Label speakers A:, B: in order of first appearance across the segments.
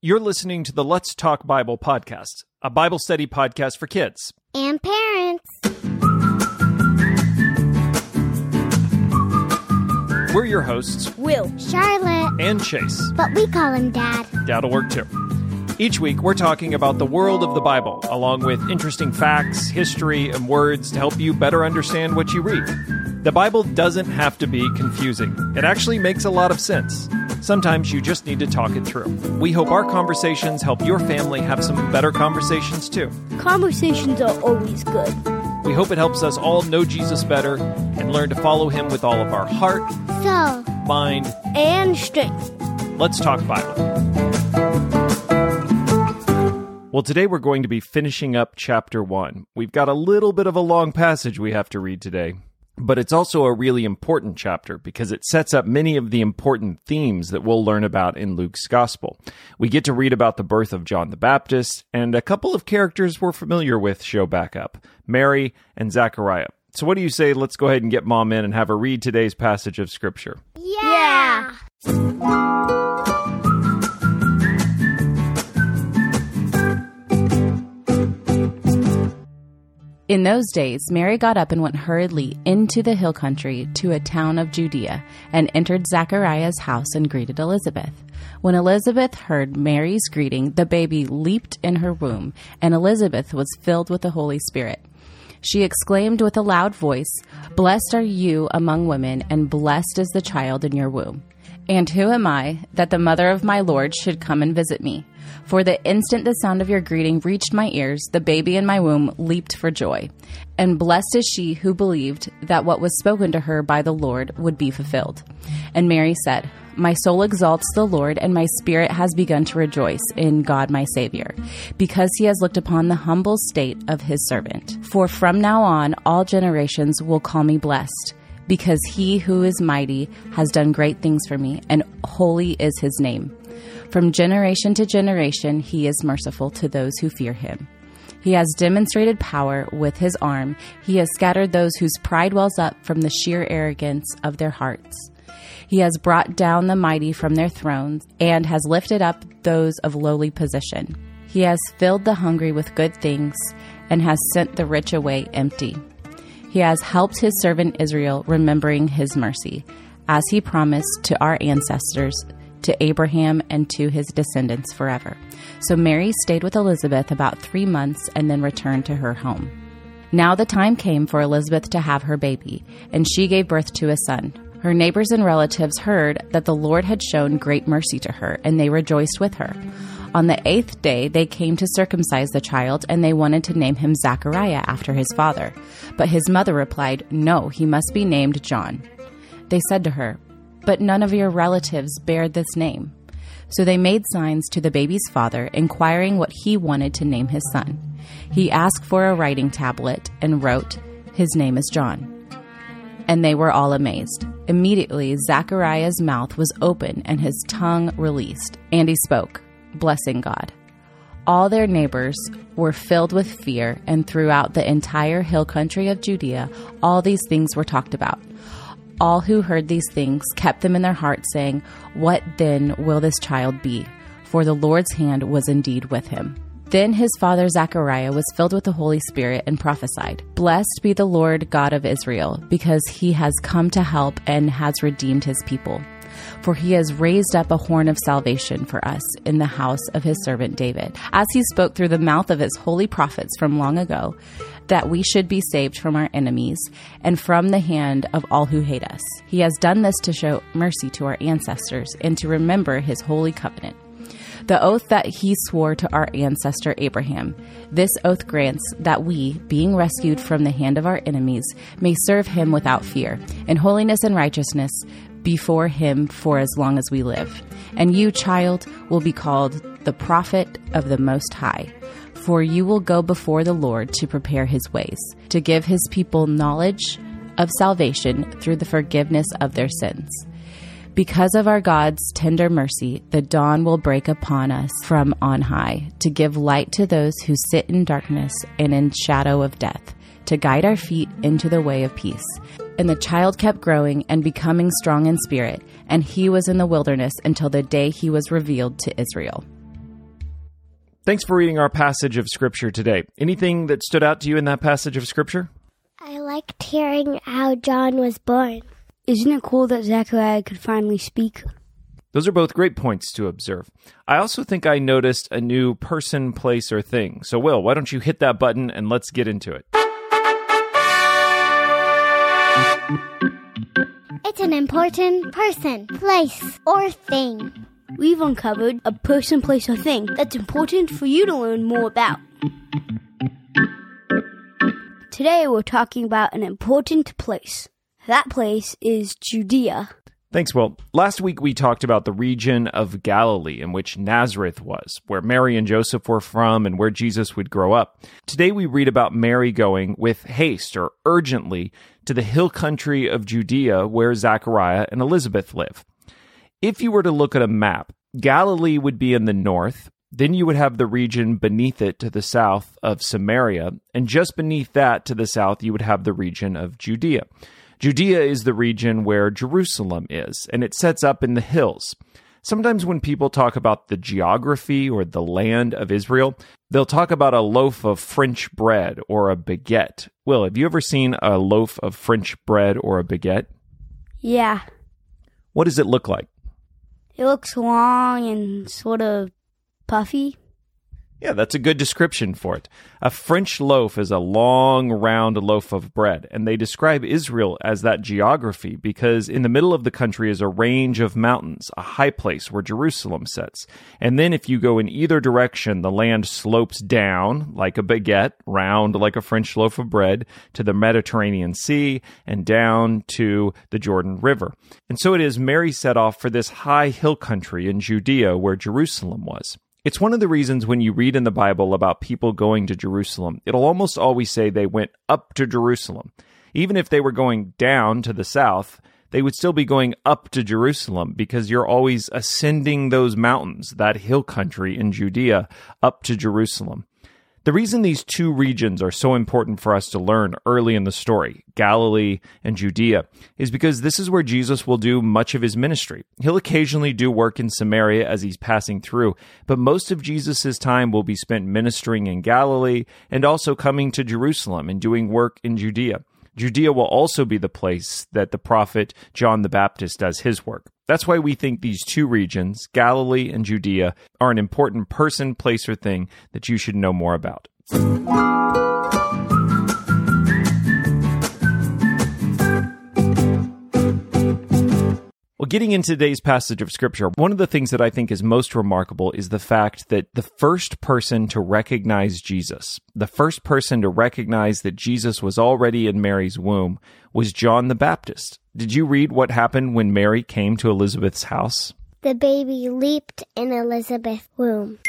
A: You're listening to the Let's Talk Bible podcast, a Bible study podcast for kids.
B: and parents.
A: We're your hosts,
B: Will, Charlotte,
A: and Chase.
B: but we call him Dad.
A: Dad'll work too. Each week, we're talking about the world of the Bible, along with interesting facts, history, and words to help you better understand what you read. The Bible doesn't have to be confusing, it actually makes a lot of sense. Sometimes you just need to talk it through. We hope our conversations help your family have some better conversations too.
B: Conversations are always good.
A: We hope it helps us all know Jesus better and learn to follow him with all of our heart,
B: soul,
A: mind.
B: and strength.
A: Let's talk Bible. Well, today we're going to be finishing up chapter one. We've got a little bit of a long passage we have to read today, but it's also a really important chapter because it sets up many of the important themes that we'll learn about in Luke's gospel. We get to read about the birth of John the Baptist, and a couple of characters we're familiar with show back up Mary and Zechariah. So, what do you say? Let's go ahead and get mom in and have her read today's passage of scripture.
B: Yeah.
C: In those days, Mary got up and went hurriedly into the hill country to a town of Judea and entered Zechariah's house and greeted Elizabeth. When Elizabeth heard Mary's greeting, the baby leaped in her womb, and Elizabeth was filled with the Holy Spirit. She exclaimed with a loud voice, Blessed are you among women, and blessed is the child in your womb. And who am I that the mother of my Lord should come and visit me? For the instant the sound of your greeting reached my ears, the baby in my womb leaped for joy. And blessed is she who believed that what was spoken to her by the Lord would be fulfilled. And Mary said, My soul exalts the Lord, and my spirit has begun to rejoice in God my Savior, because he has looked upon the humble state of his servant. For from now on all generations will call me blessed because he who is mighty has done great things for me, and holy is his name. From generation to generation, he is merciful to those who fear him. He has demonstrated power with his arm. He has scattered those whose pride wells up from the sheer arrogance of their hearts. He has brought down the mighty from their thrones and has lifted up those of lowly position. He has filled the hungry with good things and has sent the rich away empty. He has helped his servant Israel, remembering his mercy, as he promised to our ancestors, to Abraham, and to his descendants forever. So Mary stayed with Elizabeth about three months and then returned to her home. Now the time came for Elizabeth to have her baby, and she gave birth to a son. Her neighbors and relatives heard that the Lord had shown great mercy to her, and they rejoiced with her. On the eighth day, they came to circumcise the child, and they wanted to name him Zechariah after his father. But his mother replied, No, he must be named John. They said to her, But none of your relatives bear this name. So they made signs to the baby's father, inquiring what he wanted to name his son. He asked for a writing tablet and wrote, His name is John. And they were all amazed. Immediately, Zechariah's mouth was open and his tongue released, and he spoke, blessing God. All their neighbors were filled with fear, and throughout the entire hill country of Judea, all these things were talked about. All who heard these things kept them in their hearts, saying, What then will this child be? For the Lord's hand was indeed with him. Then his father Zechariah was filled with the Holy Spirit and prophesied, Blessed be the Lord God of Israel, because he has come to help and has redeemed his people. For he has raised up a horn of salvation for us in the house of his servant David, as he spoke through the mouth of his holy prophets from long ago, that we should be saved from our enemies and from the hand of all who hate us. He has done this to show mercy to our ancestors and to remember his holy covenant the oath that he swore to our ancestor Abraham. This oath grants that we, being rescued from the hand of our enemies, may serve him without fear, in holiness and righteousness before him for as long as we live. And you, child, will be called the prophet of the Most High. For you will go before the Lord to prepare his ways, to give his people knowledge of salvation through the forgiveness of their sins. Because of our God's tender mercy, the dawn will break upon us from on high, to give light to those who sit in darkness and in shadow of death, to guide our feet into the way of peace. And the child kept growing and becoming strong in spirit, and he was in the wilderness until the day he was revealed to Israel.
A: Thanks for reading our passage of Scripture today. Anything that stood out to you in that passage of Scripture?
B: I liked hearing how John was born.
D: Isn't it cool that Zechariah could finally speak?
A: Those are both great points to observe. I also think I noticed a new person, place, or thing. So, Will, why don't you hit that button and let's get into it?
B: It's an important person, place, or thing.
D: We've uncovered a person, place, or thing that's important for you to learn more about. Today we're talking about an important place. That place is Judea.
A: Thanks, Will. Last week we talked about the region of Galilee in which Nazareth was, where Mary and Joseph were from and where Jesus would grow up. Today we read about Mary going with haste or urgently to the hill country of Judea where Zechariah and Elizabeth live. If you were to look at a map, Galilee would be in the north, then you would have the region beneath it to the south of Samaria, and just beneath that to the south you would have the region of Judea. Judea is the region where Jerusalem is, and it sets up in the hills. Sometimes when people talk about the geography or the land of Israel, they'll talk about a loaf of French bread or a baguette. Will, have you ever seen a loaf of French bread or a baguette?
D: Yeah,
A: What does it look like?
D: it looks long and sort of puffy.
A: Yeah, that's a good description for it. A French loaf is a long, round loaf of bread, and they describe Israel as that geography because in the middle of the country is a range of mountains, a high place where Jerusalem sits. And then if you go in either direction, the land slopes down like a baguette, round like a French loaf of bread, to the Mediterranean Sea and down to the Jordan River. And so it is Mary set off for this high hill country in Judea where Jerusalem was. It's one of the reasons when you read in the Bible about people going to Jerusalem, it'll almost always say they went up to Jerusalem. Even if they were going down to the south, they would still be going up to Jerusalem because you're always ascending those mountains, that hill country in Judea, up to Jerusalem. The reason these two regions are so important for us to learn early in the story, Galilee and Judea, is because this is where Jesus will do much of his ministry. He'll occasionally do work in Samaria as he's passing through, but most of Jesus' time will be spent ministering in Galilee and also coming to Jerusalem and doing work in Judea. Judea will also be the place that the prophet John the Baptist does his work. That's why we think these two regions, Galilee and Judea, are an important person, place, or thing that you should know more about. Well, getting into today's passage of Scripture, one of the things that I think is most remarkable is the fact that the first person to recognize Jesus, the first person to recognize that Jesus was already in Mary's womb, was John the Baptist. Did you read what happened when Mary came to Elizabeth's house?
B: The baby leaped in Elizabeth's womb.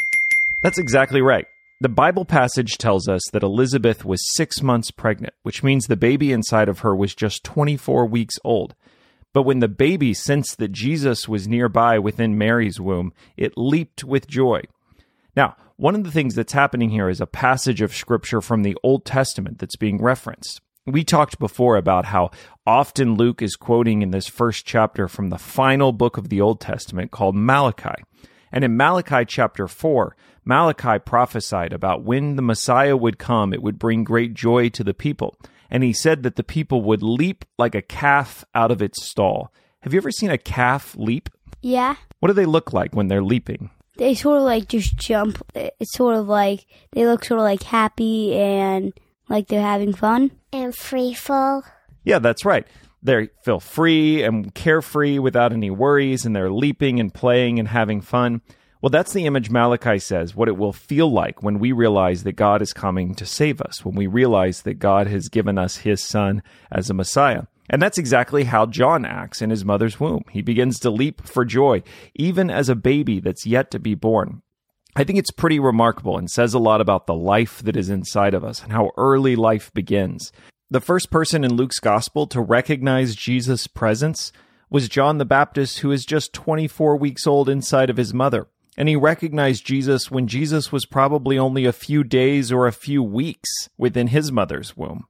A: That's exactly right. The Bible passage tells us that Elizabeth was six months pregnant, which means the baby inside of her was just 24 weeks old. But when the baby sensed that Jesus was nearby within Mary's womb, it leaped with joy. Now, one of the things that's happening here is a passage of scripture from the Old Testament that's being referenced. We talked before about how often Luke is quoting in this first chapter from the final book of the Old Testament called Malachi. And in Malachi chapter 4, Malachi prophesied about when the Messiah would come, it would bring great joy to the people. And he said that the people would leap like a calf out of its stall. Have you ever seen a calf leap?
D: Yeah,
A: What do they look like when they're leaping?
D: they sort of like just jump. It's sort of like they look sort of like happy and like they're having fun.
B: And free fall.
A: Yeah, that's right. They feel free and carefree without any worries, and they're leaping and playing and having fun. Well, that's the image Malachi says, what it will feel like when we realize that God is coming to save us, when we realize that God has given us his son as a Messiah. And that's exactly how John acts in his mother's womb. He begins to leap for joy, even as a baby that's yet to be born. I think it's pretty remarkable and says a lot about the life that is inside of us and how early life begins. The first person in Luke's gospel to recognize Jesus' presence was John the Baptist, who is just 24 weeks old inside of his mother. And he recognized Jesus when Jesus was probably only a few days or a few weeks within his mother's womb.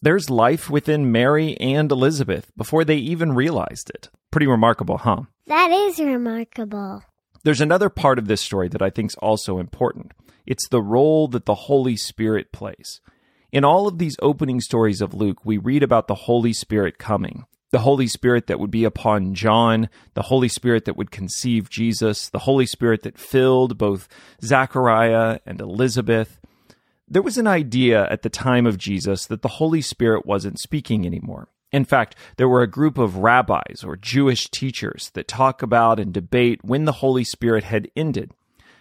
A: There's life within Mary and Elizabeth before they even realized it. Pretty remarkable, huh?
B: That is remarkable.
A: There's another part of this story that I think is also important. It's the role that the Holy Spirit plays. In all of these opening stories of Luke, we read about the Holy Spirit coming. The Holy Spirit that would be upon John, the Holy Spirit that would conceive Jesus, the Holy Spirit that filled both Zechariah and Elizabeth. There was an idea at the time of Jesus that the Holy Spirit wasn't speaking anymore. In fact, there were a group of rabbis or Jewish teachers that talk about and debate when the Holy Spirit had ended.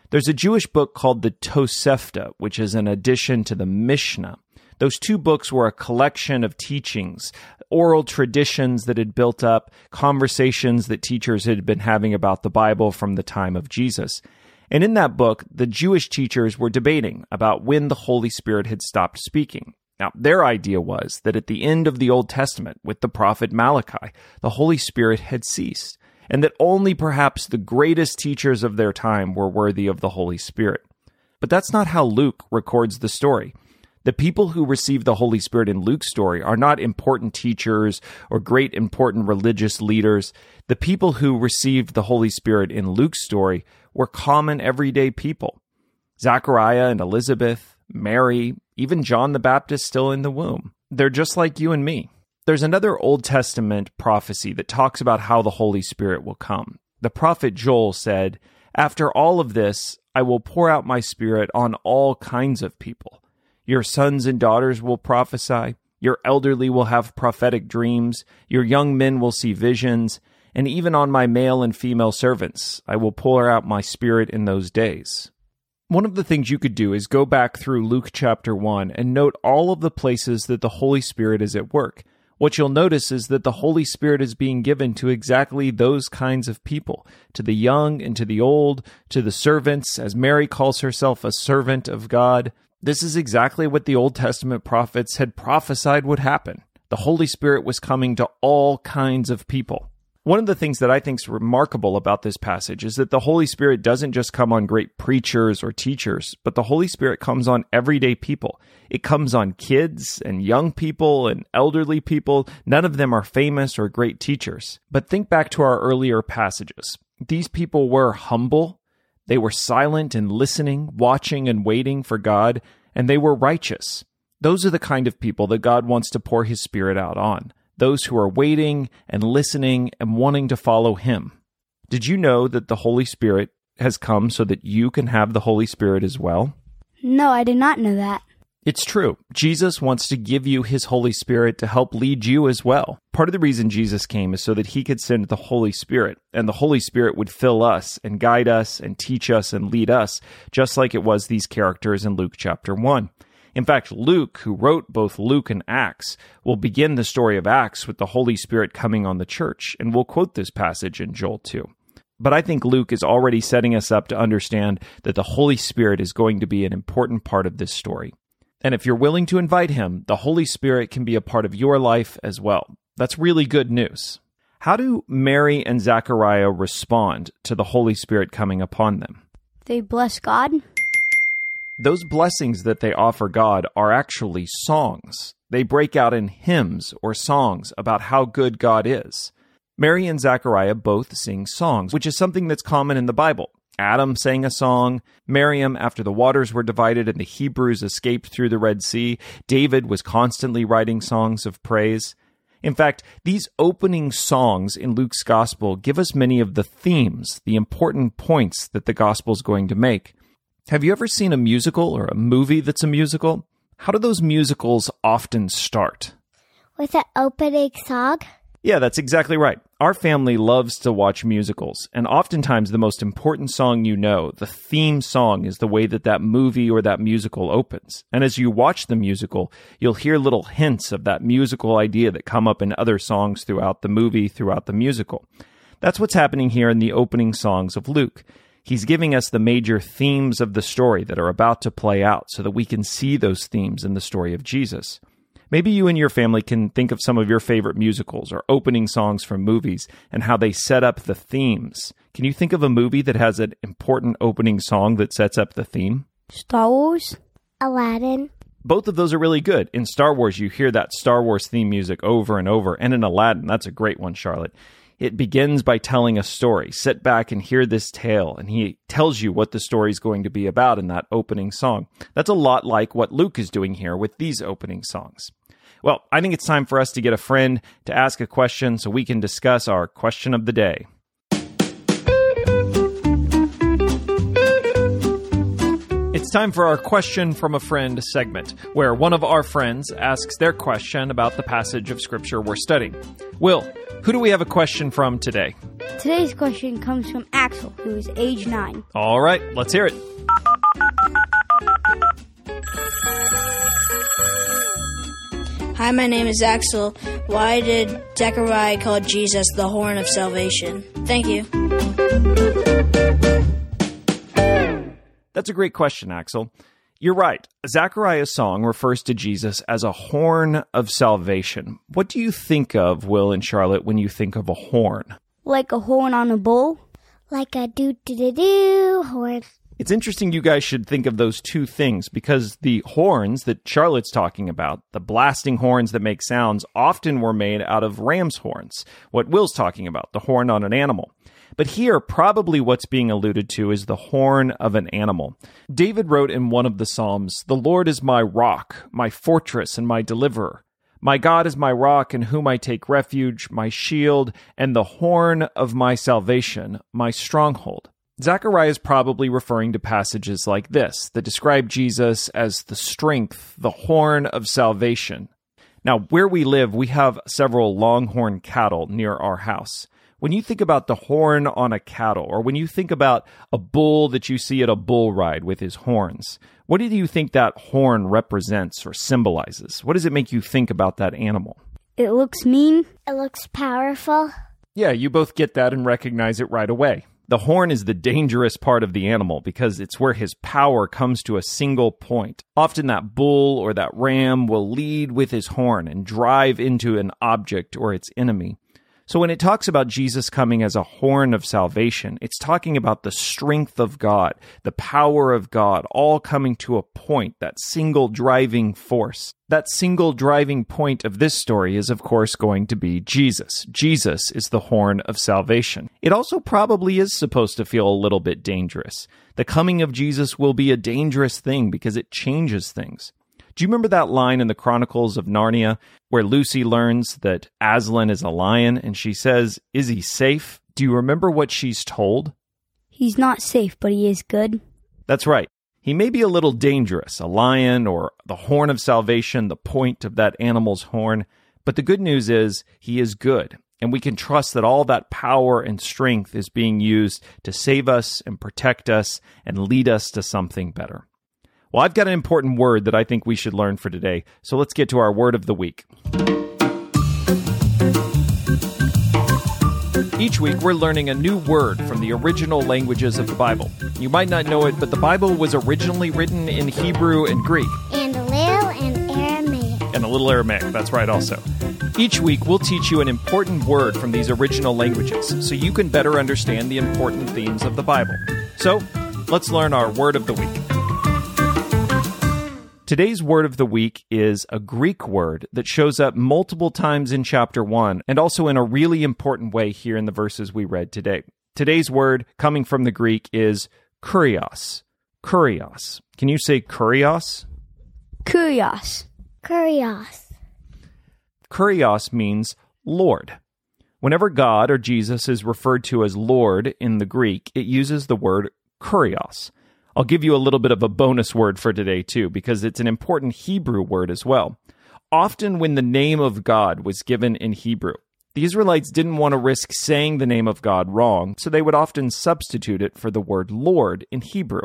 A: There's a Jewish book called the Tosefta, which is an addition to the Mishnah. Those two books were a collection of teachings, oral traditions that had built up, conversations that teachers had been having about the Bible from the time of Jesus. And in that book, the Jewish teachers were debating about when the Holy Spirit had stopped speaking. Now, their idea was that at the end of the Old Testament, with the prophet Malachi, the Holy Spirit had ceased, and that only perhaps the greatest teachers of their time were worthy of the Holy Spirit. But that's not how Luke records the story. The people who receive the Holy Spirit in Luke's story are not important teachers or great important religious leaders. The people who received the Holy Spirit in Luke's story were common everyday people. Zechariah and Elizabeth, Mary, even John the Baptist still in the womb. They're just like you and me. There's another Old Testament prophecy that talks about how the Holy Spirit will come. The prophet Joel said, After all of this, I will pour out my Spirit on all kinds of people. Your sons and daughters will prophesy, your elderly will have prophetic dreams, your young men will see visions, and even on my male and female servants I will pour out my Spirit in those days. One of the things you could do is go back through Luke chapter 1 and note all of the places that the Holy Spirit is at work. What you'll notice is that the Holy Spirit is being given to exactly those kinds of people to the young and to the old, to the servants, as Mary calls herself a servant of God. This is exactly what the Old Testament prophets had prophesied would happen. The Holy Spirit was coming to all kinds of people. One of the things that I think is remarkable about this passage is that the Holy Spirit doesn't just come on great preachers or teachers, but the Holy Spirit comes on everyday people. It comes on kids and young people and elderly people. None of them are famous or great teachers. But think back to our earlier passages. These people were humble, they were silent and listening, watching and waiting for God, and they were righteous. Those are the kind of people that God wants to pour his Spirit out on those who are waiting and listening and wanting to follow Him. Did you know that the Holy Spirit has come so that you can have the Holy Spirit as well?
D: No, I did not know that.
A: It's true. Jesus wants to give you his Holy Spirit to help lead you as well. Part of the reason Jesus came is so that he could send the Holy Spirit, and the Holy Spirit would fill us and guide us and teach us and lead us, just like it was these characters in Luke chapter 1. In fact, Luke, who wrote both Luke and Acts, will begin the story of Acts with the Holy Spirit coming on the church, and we'll quote this passage in Joel 2. But I think Luke is already setting us up to understand that the Holy Spirit is going to be an important part of this story. And if you're willing to invite him, the Holy Spirit can be a part of your life as well. That's really good news. How do Mary and Zechariah respond to the Holy Spirit coming upon them?
D: They bless God.
A: Those blessings that they offer God are actually songs. They break out in hymns or songs about how good God is. Mary and Zechariah both sing songs, which is something that's common in the Bible. Adam sang a song. Miriam, after the waters were divided and the Hebrews escaped through the Red Sea, David was constantly writing songs of praise. In fact, these opening songs in Luke's gospel give us many of the themes, the important points that the gospel is going to make. Have you ever seen a musical or a movie that's a musical? How do those musicals often start?
B: With an opening song?
A: Yeah, that's exactly right. Our family loves to watch musicals, and oftentimes the most important song you know, the theme song, is the way that that movie or that musical opens. And as you watch the musical, you'll hear little hints of that musical idea that come up in other songs throughout the movie, throughout the musical. That's what's happening here in the opening songs of Luke. He's giving us the major themes of the story that are about to play out so that we can see those themes in the story of Jesus. Maybe you and your family can think of some of your favorite musicals or opening songs from movies and how they set up the themes. Can you think of a movie that has an important opening song that sets up the theme?
D: Star Wars.
B: Aladdin.
A: Both of those are really good. In Star Wars, you hear that Star Wars theme music over and over, and in Aladdin, that's a great one, Charlotte. It begins by telling a story. Sit back and hear this tale, and he tells you what the story is going to be about in that opening song. That's a lot like what Luke is doing here with these opening songs. Well, I think it's time for us to get a friend to ask a question so we can discuss our question of the day. It's time for our question from a friend segment, where one of our friends asks their question about the passage of scripture we're studying. Will, who do we have a question from today?
D: Today's question comes from Axel, who is age 9.
A: All right, let's hear it.
E: Hi, my name is Axel. Why did Zechariah call Jesus the horn of salvation? Thank you.
A: That's a great question, Axel. You're right. Zechariah's song refers to Jesus as a horn of salvation. What do you think of, Will and Charlotte, when you think of a horn?
D: Like a horn on a bull?
B: Like a doo doo doo doo horn.
A: It's interesting you guys should think of those two things because the horns that Charlotte's talking about, the blasting horns that make sounds, often were made out of ram's horns. What Will's talking about, the horn on an animal. But here, probably what's being alluded to is the horn of an animal. David wrote in one of the Psalms, The Lord is my rock, my fortress, and my deliverer. My God is my rock in whom I take refuge, my shield, and the horn of my salvation, my stronghold. Zechariah is probably referring to passages like this that describe Jesus as the strength, the horn of salvation. Now, where we live, we have several longhorn cattle near our house. When you think about the horn on a cattle, or when you think about a bull that you see at a bull ride with his horns, what do you think that horn represents or symbolizes? What does it make you think about that animal?
D: It looks mean.
B: It looks powerful.
A: Yeah, you both get that and recognize it right away. The horn is the dangerous part of the animal because it's where his power comes to a single point. Often that bull or that ram will lead with his horn and drive into an object or its enemy. So when it talks about Jesus coming as a horn of salvation, it's talking about the strength of God, the power of God, all coming to a point, that single driving force. That single driving point of this story is, of course, going to be Jesus. Jesus is the horn of salvation. It also probably is supposed to feel a little bit dangerous. The coming of Jesus will be a dangerous thing because it changes things. Do you remember that line in the Chronicles of Narnia where Lucy learns that Aslan is a lion and she says, Is he safe? Do you remember what she's told?
D: He's not safe, but he is good.
A: That's right. He may be a little dangerous, a lion or the horn of salvation, the point of that animal's horn. But the good news is he is good. And we can trust that all that power and strength is being used to save us and protect us and lead us to something better. Well, I've got an important word that I think we should learn for today. So let's get to our word of the week. Each week, we're learning a new word from the original languages of the Bible. You might not know it, but the Bible was originally written in Hebrew and Greek.
B: And a little in Aramaic.
A: And a little Aramaic, that's right, also. Each week, we'll teach you an important word from these original languages so you can better understand the important themes of the Bible. So, let's learn our word of the week. Today's word of the week is a Greek word that shows up multiple times in chapter 1 and also in a really important way here in the verses we read today. Today's word coming from the Greek is kurios. Kurios. Can you say kurios?
D: Kurios.
B: Curious.
A: Kurios means Lord. Whenever God or Jesus is referred to as Lord in the Greek, it uses the word kurios. I'll give you a little bit of a bonus word for today, too, because it's an important Hebrew word as well. Often, when the name of God was given in Hebrew, the Israelites didn't want to risk saying the name of God wrong, so they would often substitute it for the word Lord in Hebrew.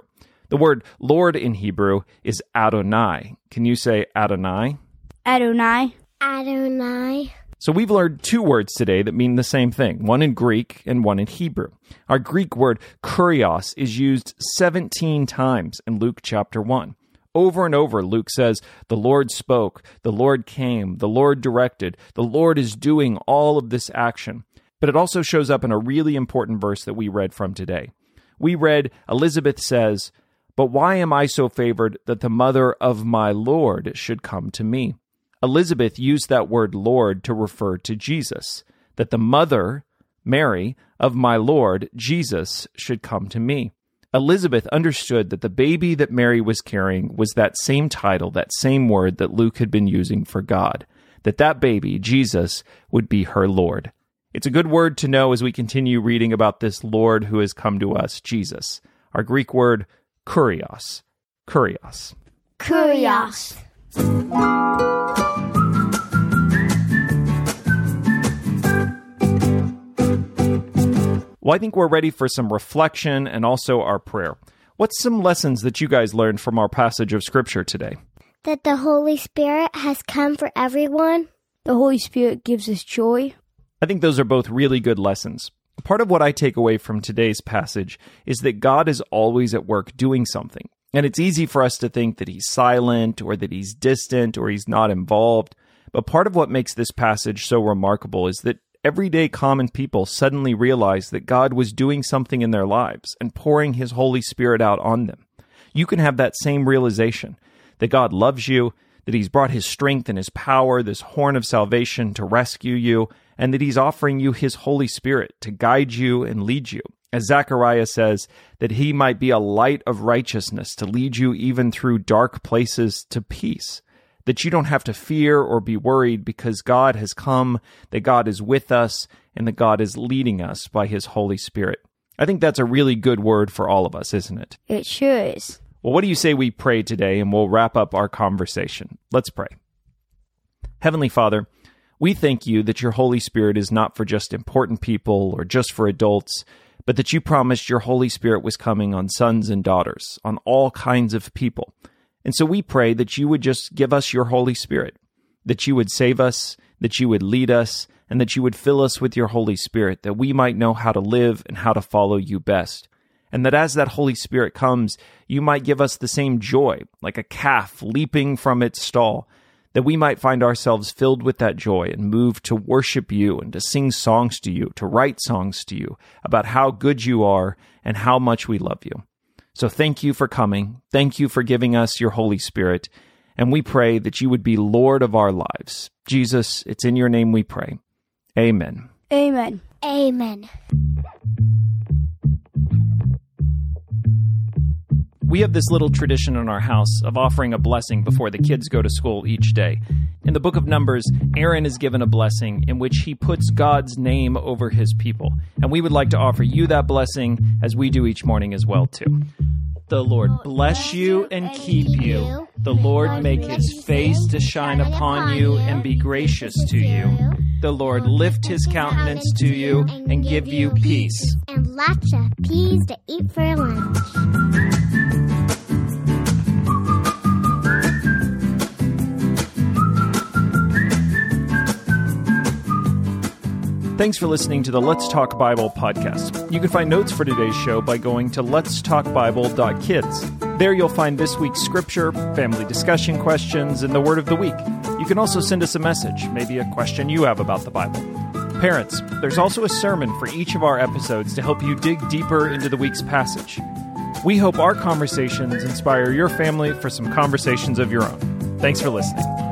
A: The word Lord in Hebrew is Adonai. Can you say Adonai?
D: Adonai.
B: Adonai.
A: So we've learned two words today that mean the same thing, one in Greek and one in Hebrew. Our Greek word kurios is used 17 times in Luke chapter 1. Over and over, Luke says, The Lord spoke, the Lord came, the Lord directed, the Lord is doing all of this action. But it also shows up in a really important verse that we read from today. We read, Elizabeth says, But why am I so favored that the mother of my Lord should come to me? Elizabeth used that word Lord to refer to Jesus, that the mother, Mary, of my Lord, Jesus, should come to me. Elizabeth understood that the baby that Mary was carrying was that same title, that same word that Luke had been using for God, that that baby, Jesus, would be her Lord. It's a good word to know as we continue reading about this Lord who has come to us, Jesus. Our Greek word, kurios. Kurios.
D: Curious.
A: Well, I think we're ready for some reflection and also our prayer. What's some lessons that you guys learned from our passage of Scripture today?
B: That the Holy Spirit has come for everyone.
D: The Holy Spirit gives us joy.
A: I think those are both really good lessons. Part of what I take away from today's passage is that God is always at work doing something. And it's easy for us to think that he's silent or that he's distant or he's not involved. But part of what makes this passage so remarkable is that everyday common people suddenly realize that God was doing something in their lives and pouring his Holy Spirit out on them. You can have that same realization that God loves you, that he's brought his strength and his power, this horn of salvation to rescue you, and that he's offering you his Holy Spirit to guide you and lead you. As Zechariah says, that he might be a light of righteousness to lead you even through dark places to peace that you don't have to fear or be worried because God has come, that God is with us, and that God is leading us by His Holy Spirit. I think that's a really good word for all of us, isn't it?
D: It sure is.
A: Well, what do you say we pray today and we'll wrap up our conversation? Let's pray. Heavenly Father, we thank you that your Holy Spirit is not for just important people or just for adults, but that you promised your Holy Spirit was coming on sons and daughters, on all kinds of people. And so we pray that you would just give us your Holy Spirit, that you would save us, that you would lead us, and that you would fill us with your Holy Spirit, that we might know how to live and how to follow you best. And that as that Holy Spirit comes, you might give us the same joy, like a calf leaping from its stall, that we might find ourselves filled with that joy and moved to worship you and to sing songs to you, to write songs to you about how good you are and how much we love you. So thank you for coming. Thank you for giving us your Holy Spirit. And we pray that you would be Lord of our lives. Jesus, it's in your name we pray. Amen.
D: Amen.
B: Amen.
A: We have this little tradition in our house of offering a blessing before the kids go to school each day. In the book of Numbers, Aaron is given a blessing in which he puts God's name over his people. And we would like to offer you that blessing as we do each morning as well too. The Lord bless you and keep you. The Lord make his face to shine upon you and be gracious to you. The Lord lift his countenance to you and give you peace.
B: And lots of peas to eat for lunch.
A: Thanks for listening to the Let's Talk Bible podcast. You can find notes for today's show by going to letstalkbible.kids. There you'll find this week's scripture, family discussion questions, and the word of the week. You can also send us a message, maybe a question you have about the Bible. Parents, there's also a sermon for each of our episodes to help you dig deeper into the week's passage. We hope our conversations inspire your family for some conversations of your own. Thanks for listening.